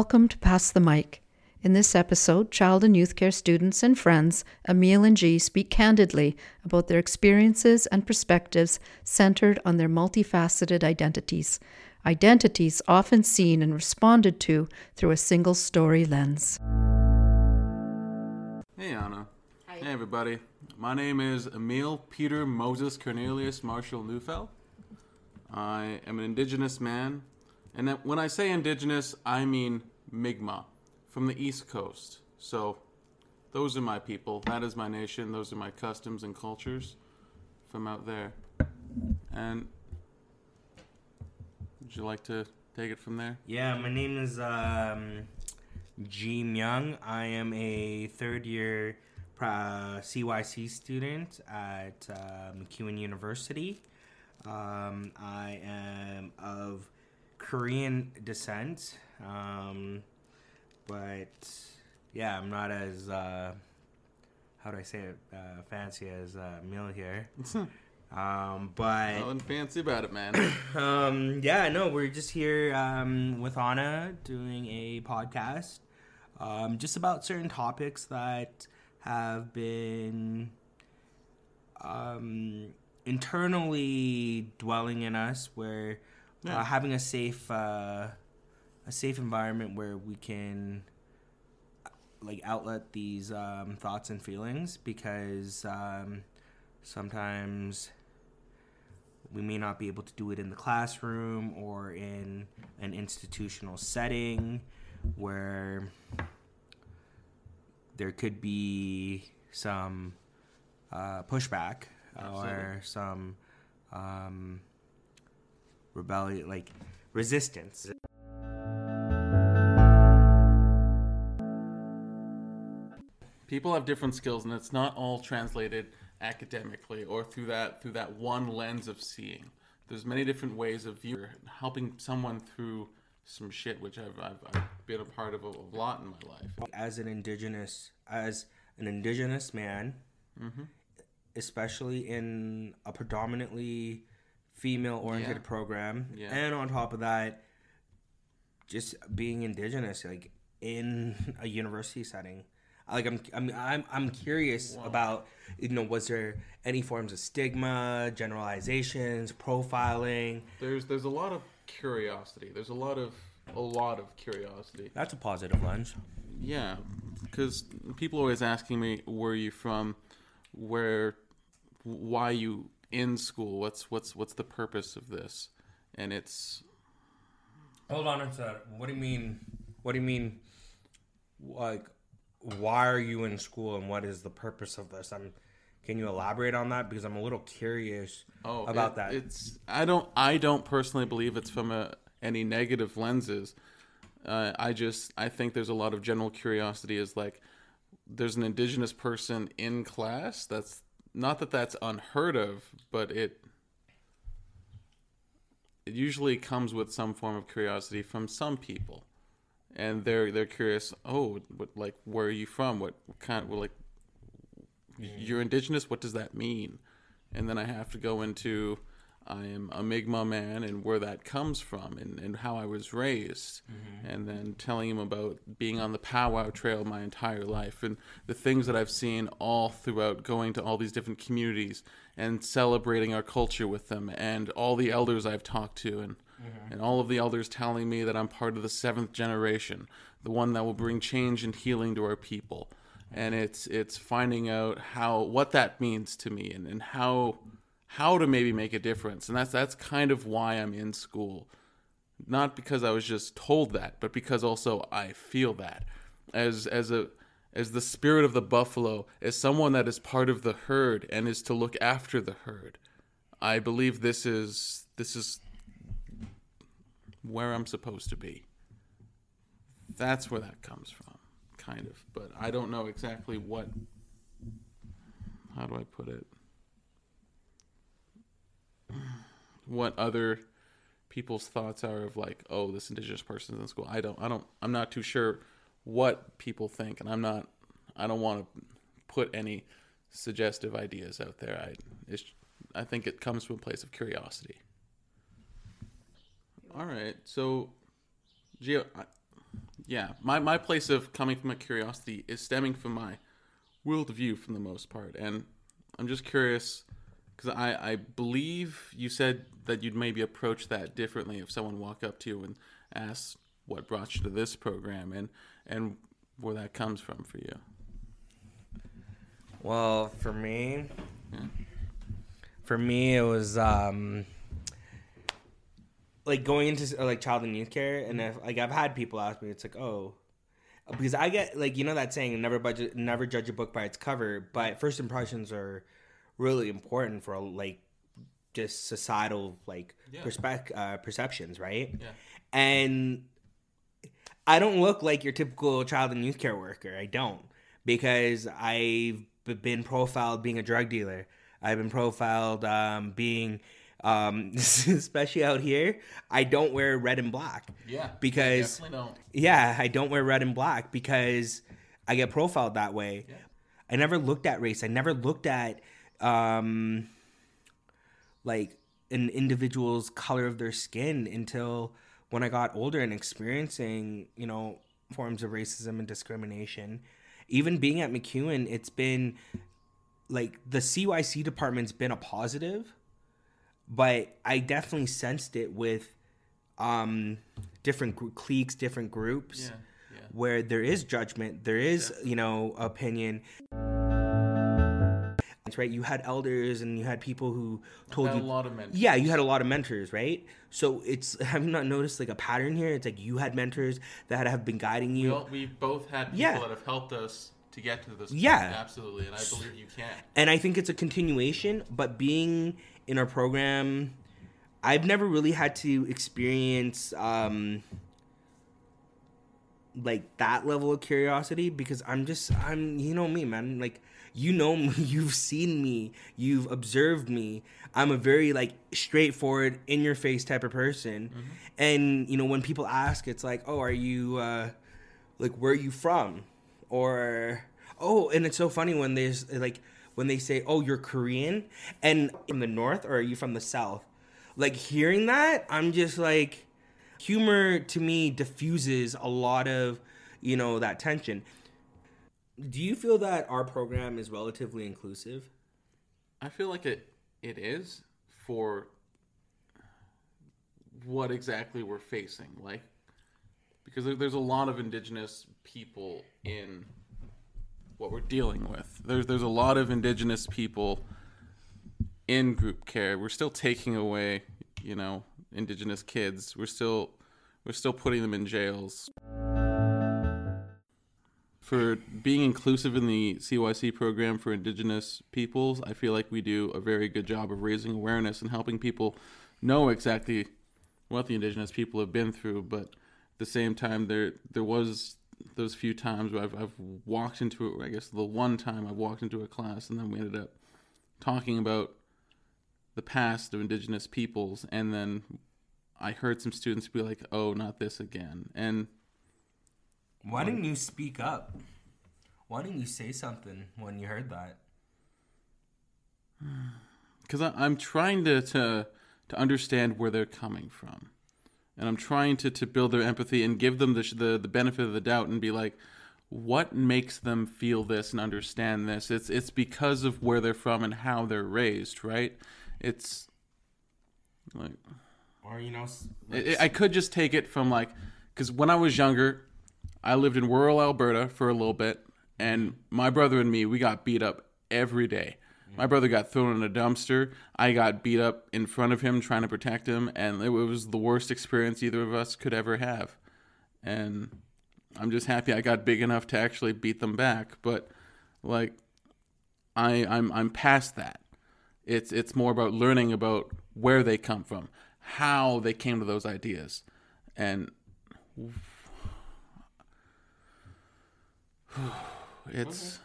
Welcome to Pass the Mic. In this episode, child and youth care students and friends Emil and G speak candidly about their experiences and perspectives centered on their multifaceted identities, identities often seen and responded to through a single story lens. Hey, Anna. Hey, everybody. My name is Emil Peter Moses Cornelius Marshall Neufeld. I am an Indigenous man, and when I say Indigenous, I mean Mi'kmaq from the East Coast. So, those are my people. That is my nation. Those are my customs and cultures from out there. And would you like to take it from there? Yeah, my name is um, Ji Myung. I am a third year uh, CYC student at uh, MacEwan University. Um, I am of Korean descent, um, but yeah, I'm not as uh, how do I say it uh, fancy as uh, Mill here. um, but Nothing fancy about it, man. um, yeah, no, we're just here um, with Anna doing a podcast um, just about certain topics that have been um, internally dwelling in us, where Yeah. uh, having a safe uh, a safe environment where we can like outlet these um, thoughts and feelings because um, sometimes we may not be able to do it in the classroom or in an institutional setting where there could be some uh, pushback or some um, rebellion, like resistance. People have different skills and it's not all translated academically or through that through that one lens of seeing there's many different ways of view helping someone through some shit which i've, I've, I've been a part of a, a lot in my life as an indigenous as an indigenous man mm-hmm. especially in a predominantly female oriented Yeah. program Yeah. and on top of that just being indigenous like in a university setting like i'm i'm i'm, I'm curious about you know was there any forms of stigma generalizations profiling there's there's a lot of curiosity there's a lot of a lot of curiosity that's a positive lens Yeah, because people are always asking me where you from, where, why you in school, what's what's what's the purpose of this, and it's Hold on a second. What do you mean? What do you mean? Like, why are you in school and what is the purpose of this? I'm. Can you elaborate on that because I'm a little curious oh about it- that. It's I don't I don't personally believe it's from a any negative lenses. Uh, I just I think there's a lot of general curiosity. Is like there's an indigenous person in class. That's not that that's unheard of, but it it usually comes with some form of curiosity from some people, and they're they're curious. Oh, what like where are you from? What, what kind? Well, like mm-hmm. you're indigenous. What does that mean? And then I have to go into I am a Mi'kmaq man and where that comes from and, and how I was raised. Mm-hmm. And then telling him about being on the powwow trail my entire life and the things that I've seen all throughout going to all these different communities and celebrating our culture with them and all the elders I've talked to and Mm-hmm. and all of the elders telling me that I'm part of the seventh generation, the one that will bring change and healing to our people. And it's it's finding out how what that means to me and, and how how to maybe make a difference. And that's that's kind of why I'm in school. Not because I was just told that, but because also I feel that. As as a as the spirit of the buffalo, as someone that is part of the herd and is to look after the herd. I believe this is this is where I'm supposed to be. That's where that comes from, kind of. But I don't know exactly what. How do I put it? What other people's thoughts are of like, oh, this indigenous person's in school. I don't. I don't. I'm not too sure what people think, and I'm not. I don't want to put any suggestive ideas out there. I. I think it comes from a place of curiosity. All right. So, Gio, I, yeah, my my place of coming from a curiosity is stemming from my worldview for the most part, and I'm just curious because I I believe you said that you'd maybe approach that differently if someone walked up to you and asked what brought you to this program and and where that comes from for you. Well, for me, for me, it was um, like going into like child and youth care, and if like I've had people ask me, it's like, oh, because I get like you know that saying, never budget, never judge a book by its cover, but first impressions are really important for like just societal like Yeah. uh, perceptions, right? Yeah. And I don't look like your typical child and youth care worker. I don't because I've been profiled being a drug dealer. I've been profiled um, being, um, especially out here. I don't wear red and black. Yeah, Because- definitely don't. Yeah, I don't wear red and black because I get profiled that way. Yeah. I never looked at race. I never looked at um like an individual's color of their skin until when I got older and experiencing, you know, forms of racism and discrimination. Even being at MacEwan, it's been like the CYC department's been a positive, but I definitely sensed it with um different gr- cliques, different groups Yeah, yeah. where there is judgment, there is, you know, opinion. That's right. You had elders and you had people who told you a lot of mentors. Yeah, you had a lot of mentors, right? So it's have you not noticed like a pattern here? It's like you had mentors that have been guiding We, you. all, we both had people Yeah. that have helped us to get to this. point. Yeah. absolutely, and I believe you can. and I think it's a continuation, but being in our program, I've never really had to experience um like that level of curiosity because I'm just I'm you know me man like you know me, you've seen me you've observed me I'm a very like straightforward in your face type of person and you know when people ask it's like oh are you uh like where are you from or oh and it's so funny when there's like when they say oh you're korean and in the north or are you from the south? Like hearing that i'm just like humor to me diffuses a lot of you know that tension. Do you feel that our program is relatively inclusive? I feel like it it is for what exactly we're facing, like because there's a lot of indigenous people in what we're dealing with. There's there's a lot of indigenous people in group care. We're still taking away, you know, indigenous kids. We're still we're still putting them in jails. For being inclusive in the CYC program for Indigenous peoples, I feel like we do a very good job of raising awareness and helping people know exactly what the Indigenous people have been through. But the same time, there there was those few times where I've, I've walked into, it. I guess the one time I walked into a class and then we ended up talking about the past of Indigenous peoples, and then I heard some students be like, "Oh, not this again," and why didn't you speak up? Why didn't you say something when you heard that? Because I'm trying to, to to understand where they're coming from, and I'm trying to, to build their empathy and give them the, the the benefit of the doubt and be like, what makes them feel this and understand this? It's it's because of where they're from and how they're raised, right? It's like or you know s- I I could just take it from like, because when I was younger, I lived in rural Alberta for a little bit, and my brother and me, we got beat up every day. My brother got thrown in a dumpster. I got beat up in front of him trying to protect him, and it was the worst experience either of us could ever have. And I'm just happy I got big enough to actually beat them back. But like, I I'm I'm past that. It's it's more about learning about where they come from, how they came to those ideas, and it's.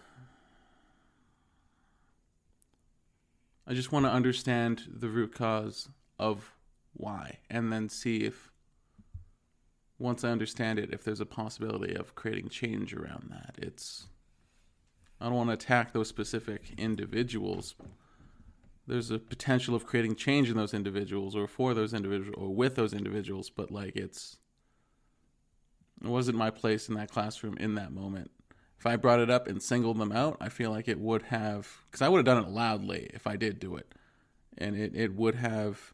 I just want to understand the root cause of why, and then see if once I understand it, if there's a possibility of creating change around that. It's I don't want to attack those specific individuals. There's a potential of creating change in those individuals or for those individuals or with those individuals, but like it's it wasn't my place in that classroom in that moment. If I brought it up and singled them out, I feel like it would have because I would have done it loudly if I did do it, and it, it would have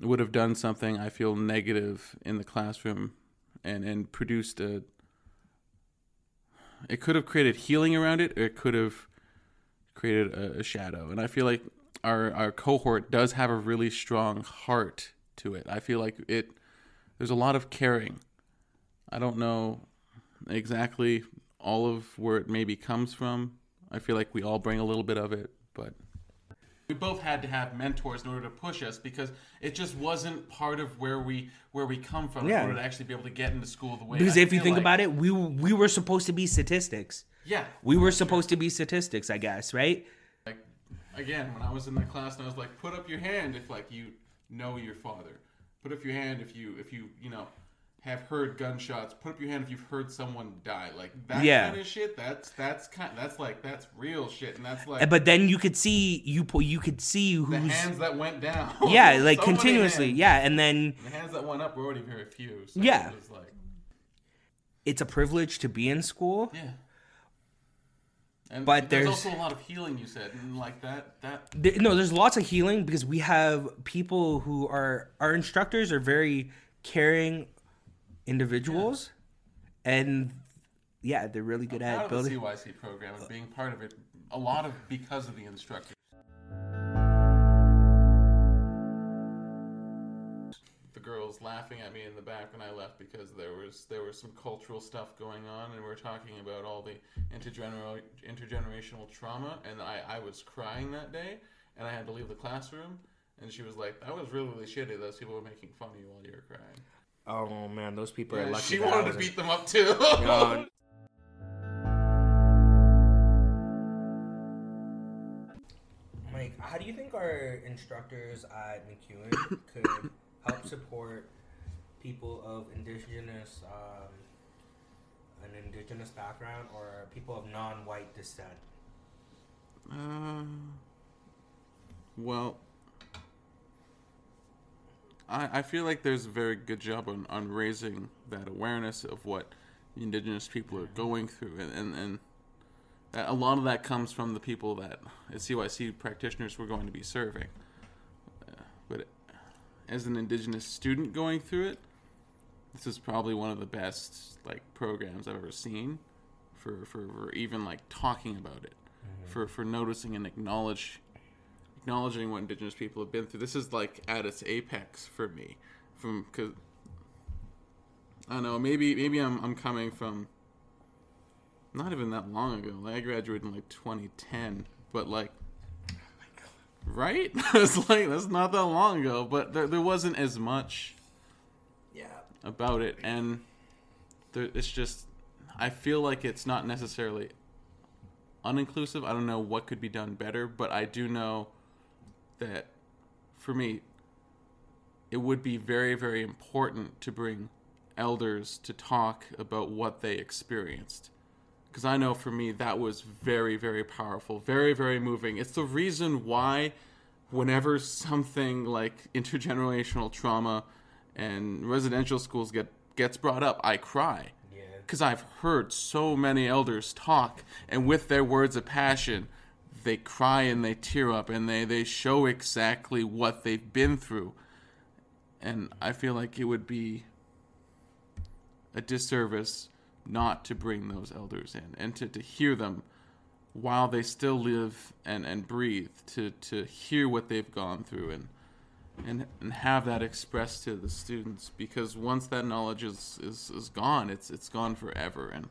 would have done something I feel negative in the classroom, and and produced a. It could have created healing around it, or it could have created a, a shadow, and I feel like our our cohort does have a really strong heart to it. I feel like it. There's a lot of caring. I don't know exactly all of where it maybe comes from. I feel like we all bring a little bit of it, but we both had to have mentors in order to push us because it just wasn't part of where we where we come from Yeah. in order to actually be able to get into school the way. Because I if you think like- about it, we we were supposed to be statistics. yeah, We were supposed to be statistics, I guess, right? like again when I was in the class and I was like, put up your hand if like you know your father. Put up your hand if you if you you know have heard gunshots. Put up your hand if you've heard someone die. Like that Yeah. kind of shit. That's that's kind. That's like that's real shit, and that's like eh, But then you could see you you could see who's the hands that went down. yeah, like So continuously, yeah, and then The hands that went up were already very few. So Yeah. It was like it's a privilege to be in school. yeah. And But there's, there's- also a lot of healing. You said, and like that that There- no, there's lots of healing because we have people who are our instructors are very caring individuals, and yeah, they're really good out at building. the CYC program and being part of it. A lot of because of the instructors. The girls laughing at me in the back when I left because there was there was some cultural stuff going on and we are talking about all the intergener- intergenerational trauma and I, I was crying that day and I had to leave the classroom and she was like that was really really shitty those people were making fun of you while you were crying. Oh man, those people are lucky. she that wanted to beat them up too. God. Mike, how do you think our instructors at MacEwan could help support people of indigenous, um, an indigenous background or people of non-white descent? Uh, well, I, I feel like there's a very good job on, on raising that awareness of what indigenous people are going through, and, and, and a lot of that comes from the people that as CYC practitioners we're going to be serving. Uh, but as an indigenous student going through it, this is probably one of the best like programs I've ever seen for, for, for even like talking about it for for noticing and acknowledge acknowledging what indigenous people have been through. This is like at its apex for me. From because i don't know maybe maybe i'm i'm coming from not even that long ago. Like i graduated in like 2010 but like right? It's like that's not that long ago but there, there wasn't as much Yeah. about it. And there, it's just i feel like it's not necessarily uninclusive. I don't know what could be done better but i do know that for me it would be very very important to bring elders to talk about what they experienced. Because i know for me that was very very powerful very very moving. It's the reason why whenever something like intergenerational trauma and residential schools get gets brought up i cry. Yeah. because I've heard so many elders talk, and with their words of passion, they cry and they tear up and they, they show exactly what they've been through. And I feel like it would be a disservice not to bring those elders in and to, to hear them while they still live and, and breathe, to, to hear what they've gone through and and and have that expressed to the students. Because once that knowledge is, is, is gone it's it's gone forever. And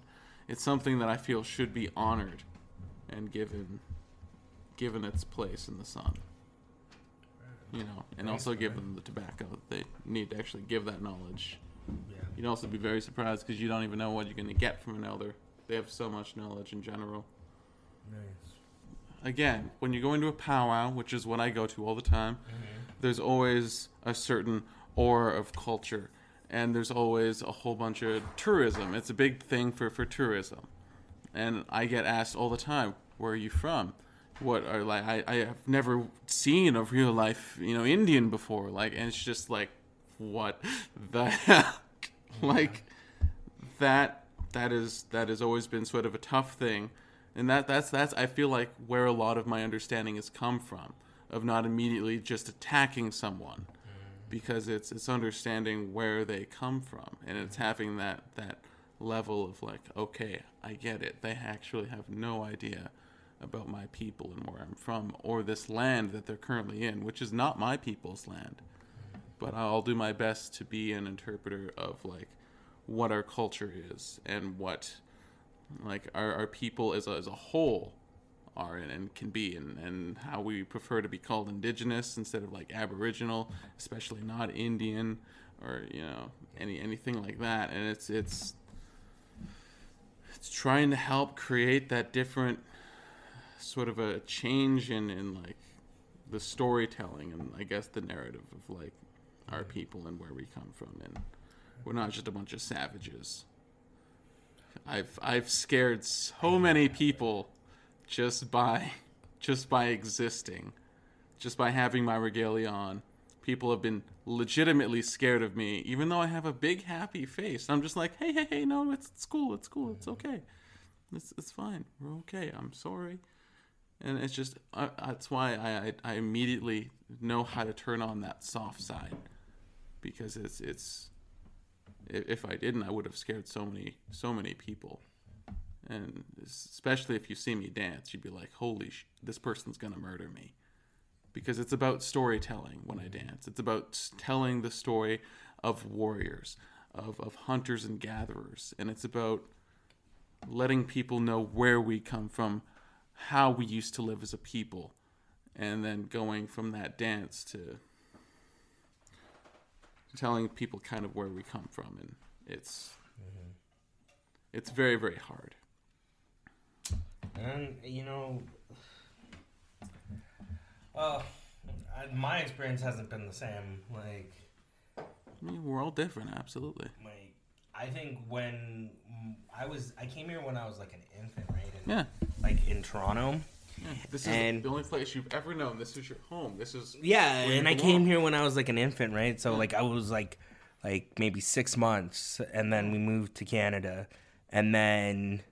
it's something that I feel should be honored and given given its place in the sun you know and also give them the tobacco they need to actually give that knowledge Yeah. you'd also be very surprised because you don't even know what you're going to get from an elder they have so much knowledge in general Nice. again, when you go into a powwow, which is what I go to all the time, mm-hmm. there's always a certain aura of culture, and there's always a whole bunch of tourism. It's a big thing for, for tourism, and I get asked all the time, "Where are you from?" What are like I, I have never seen a real life you know Indian before like and it's just like what the heck? Like that that is that has always been sort of a tough thing, and that that's that's I feel like where a lot of my understanding has come from of not immediately just attacking someone. Mm. Because it's it's understanding where they come from and it's mm. having that that level of like okay I get it. They actually have no idea about my people and where I'm from or this land that they're currently in which is not my people's land. But I'll do my best to be an interpreter of like what our culture is and what like our, our people as a, as a whole are and, and can be and, and how we prefer to be called indigenous instead of like aboriginal especially not indian or you know any anything like that. And it's it's it's trying to help create that different sort of a change in in like the storytelling and i guess the narrative of like our people and where we come from. And we're not just a bunch of savages. I've i've scared so many people just by just by existing just by having my regalia on. People have been legitimately scared of me even though i have a big happy face. I'm just like hey hey hey no it's, it's cool it's cool it's okay. It's, it's fine. We're okay. I'm sorry and it's just uh, that's why I, I I immediately know how to turn on that soft side. Because it's it's if I didn't I would have scared so many so many people. And especially if you see me dance you'd be like holy sh- this person's gonna murder me. Because it's about storytelling when I dance. It's about telling the story of warriors of, of hunters and gatherers. And it's about letting people know where we come from how we used to live as a people and then going from that dance to telling people kind of where we come from and it's it's very very hard And you know, uh, I- my experience hasn't been the same. Like, i mean we're all different absolutely like I think when I was, I came here when I was like an infant, right? And, yeah, Like in Toronto. yeah. this is And- the only place you've ever known this is your home this is Yeah, and I came here when I was like an infant, right? So like I was like like maybe six months, and then we moved to Canada, and then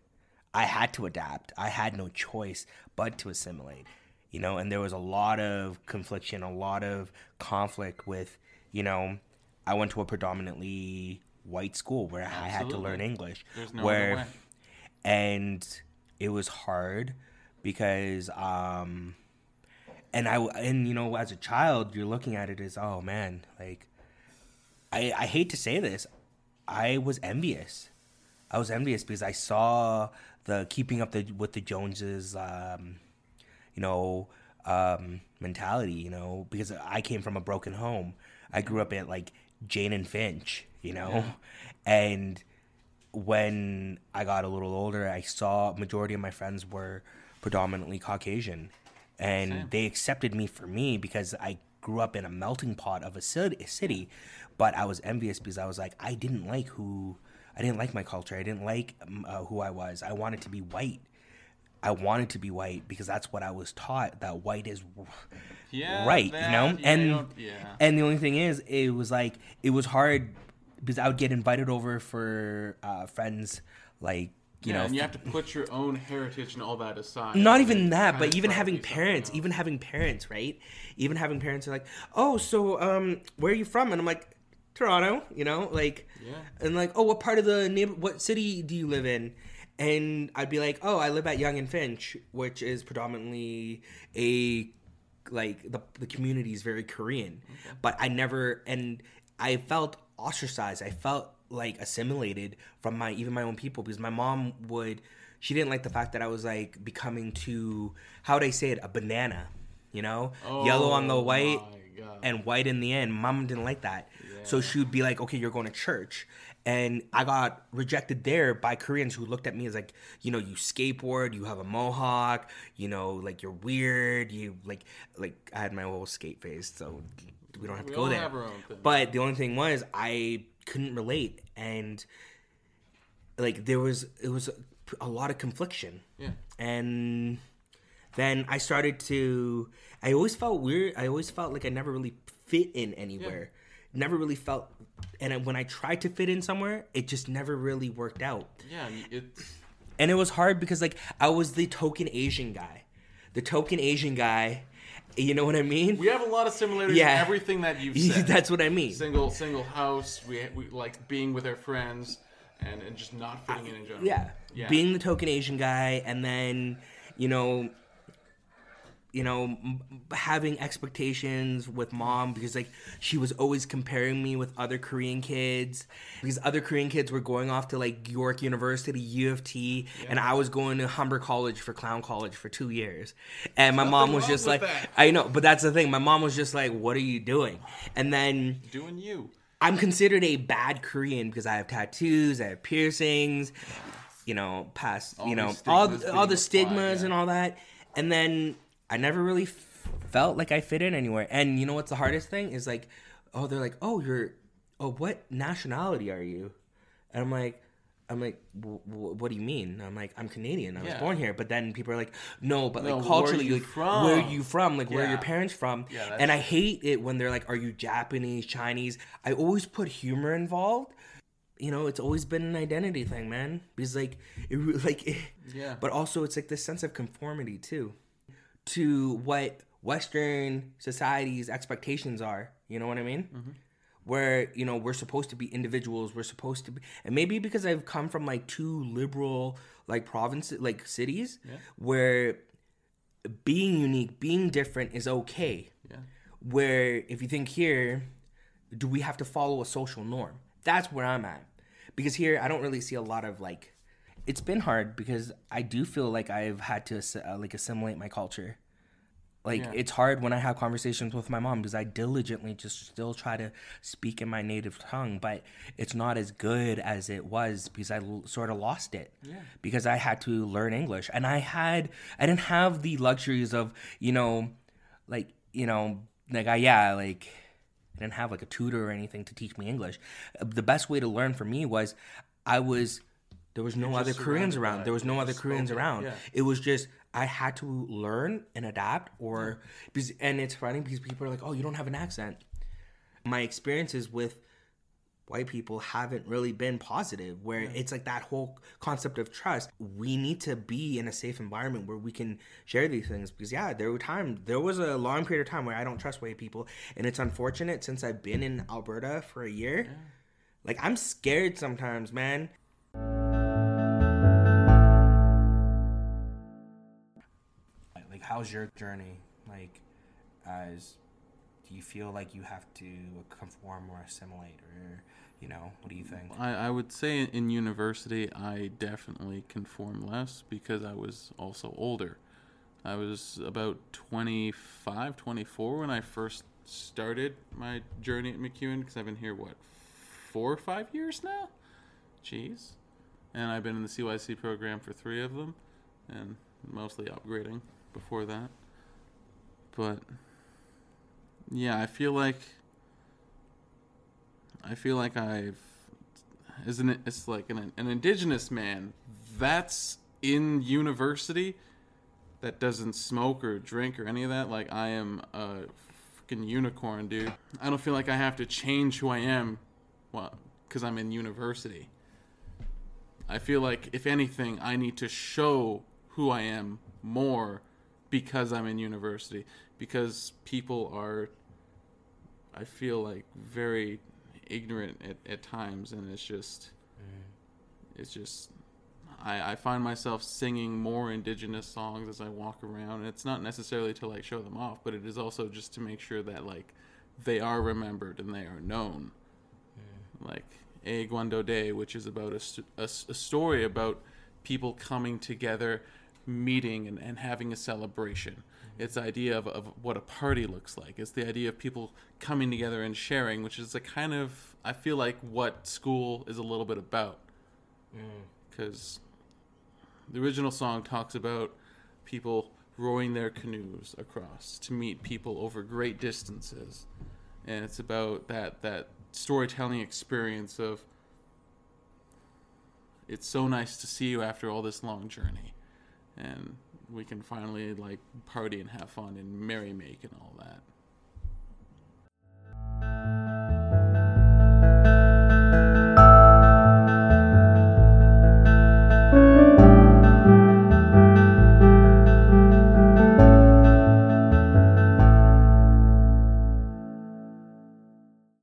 I had to adapt. I had no choice but to assimilate, you know. And there was a lot of confliction, a lot of conflict with, you know, I went to a predominantly white school where I had to learn English, there's no where way. and it was hard because um and I and you know as a child you're looking at it as oh man like I I hate to say this I was envious. I was envious because I saw the keeping up the with the Joneses um you know um mentality you know because I came from a broken home. I grew up at like Jane and Finch you know and when I got a little older, I saw majority of my friends were predominantly Caucasian, and Same. they accepted me for me because I grew up in a melting pot of a city. but I was envious because I was like, I didn't like who, I didn't like my culture. I didn't like uh, who I was. I wanted to be white. I wanted to be white because that's what I was taught. That white is yeah right, that, you know, yeah, and yeah and the only thing is, it was like it was hard because I would get invited over for uh, friends, like you yeah, know, and you have to put your own heritage and all that aside not even that, but even having parents, even having parents, right? Even having parents are like, oh, so um, where are you from? And I'm like, Toronto, you know, like, Yeah. and like, oh, what part of the neighbor, what city do you live in? And I'd be like, oh, I live at Yonge and Finch, which is predominantly a like the the community is very Korean, but I never and I felt ostracized. I felt like assimilated from my even my own people because my mom would she didn't like the fact that I was like becoming too how would I say it a banana, you know, yellow on the Oh white and white in the end. Mom didn't like that, so she would be like, okay, you're going to church. And I got rejected there by Koreans who looked at me as like, you know, you skateboard, you have a mohawk, you know, like you're weird, you like, like I had my whole skate phase, so we don't have to go there. have our own thing. But the only thing was I couldn't relate, and like there was it was a lot of confliction, yeah and then I started to. I always felt weird. I always felt like I never really fit in anywhere. Never really felt. And when I tried to fit in somewhere, it just never really worked out. Yeah, and it's And it was hard because like I was the token Asian guy, the token Asian guy. You know what I mean? we have a lot of similarities Yeah. in everything that you've said. That's what I mean. single single house. We, we like being with our friends and, and just not fitting in in general. Yeah. Yeah. Being the token Asian guy and then, you know, you know, having expectations with mom because like she was always comparing me with other Korean kids because other Korean kids were going off to like York University, U of T, and I was going to Humber College for clown college for 2 years. And my mom was just like that. I know, but that's the thing. My mom was just like, "What are you doing?" And then doing you. I'm considered a bad Korean because I have tattoos, I have piercings, you know, past, you know, all all the stigmas applied, yeah. and all that. And then I never really f- felt like I fit in anywhere. And you know what's the hardest thing is like, oh, they're like, oh, you're, oh, what nationality are you? And I'm like, I'm like, w- w- what do you mean? I'm like, I'm Canadian. I was Yeah. born here. But then people are like, no, but No, like where culturally, like, from? where are you from? Like, where are your parents from? Yeah, and I hate it when they're like, "Are you Japanese, Chinese?" I always put humor involved. You know, it's always been an identity thing, man. Because like, it, like, it, Yeah. But also, it's like this sense of conformity too, to what Western society's expectations are. You know what I mean? Mm-hmm. Where you know we're supposed to be individuals, we're supposed to be, and maybe because I've come from like two liberal like provinces, like cities, where being unique, being different is okay. Yeah. Where if you think here, do we have to follow a social norm? That's where I'm at. Because here I don't really see a lot of like it's been hard because I do feel like I've had to uh, like assimilate my culture. Like Yeah. it's hard when I have conversations with my mom because I diligently just still try to speak in my native tongue, but it's not as good as it was because I l- sort of lost it. Because I had to learn English and I had I didn't have the luxuries of you know, like you know, like I yeah like I didn't have like a tutor or anything to teach me English. The best way to learn for me was I was there was no other Koreans around. There was no other Koreans around. yeah. It was just I had to learn and adapt or because and it's funny because people are like, "Oh, you don't have an accent." My experiences with white people haven't really been positive where it's like that whole concept of trust we need to be in a safe environment where we can share these things because yeah there were times there was a long period of time where i don't trust white people and it's unfortunate since i've been in alberta for a year like i'm scared sometimes man like how's your journey like as do you feel like you have to conform or assimilate or you know what do you think I, I would say in university, I definitely conform less because I was also older. I was about 25, 24 when I first started my journey at MacEwan because I've been here, what, four or five years now? Jeez. And I've been in the CYC program for three of them and mostly upgrading before that. But yeah, I feel like I feel like I've isn't it it's like an an indigenous man that's in university that doesn't smoke or drink or any of that like I am a freaking unicorn dude I don't feel like I have to change who I am well cuz I'm in university I feel like if anything I need to show who I am more because I'm in university because people are I feel like very ignorant at, at times, and it's just, mm-hmm. it's just, I, I find myself singing more indigenous songs as I walk around. And it's not necessarily to like show them off, but it is also just to make sure that like they are remembered and they are known. Mm-hmm. Like A Guando Day, which is about a, a, a story about people coming together, meeting, and, and having a celebration. It's the idea of, of what a party looks like. It's the idea of people coming together and sharing, which is a kind of, I feel like, what school is a little bit about. Mm. Because the original song talks about people rowing their canoes across to meet people over great distances. And it's about that, that storytelling experience of it's so nice to see you after all this long journey. And we can finally like party and have fun and merry make and all that.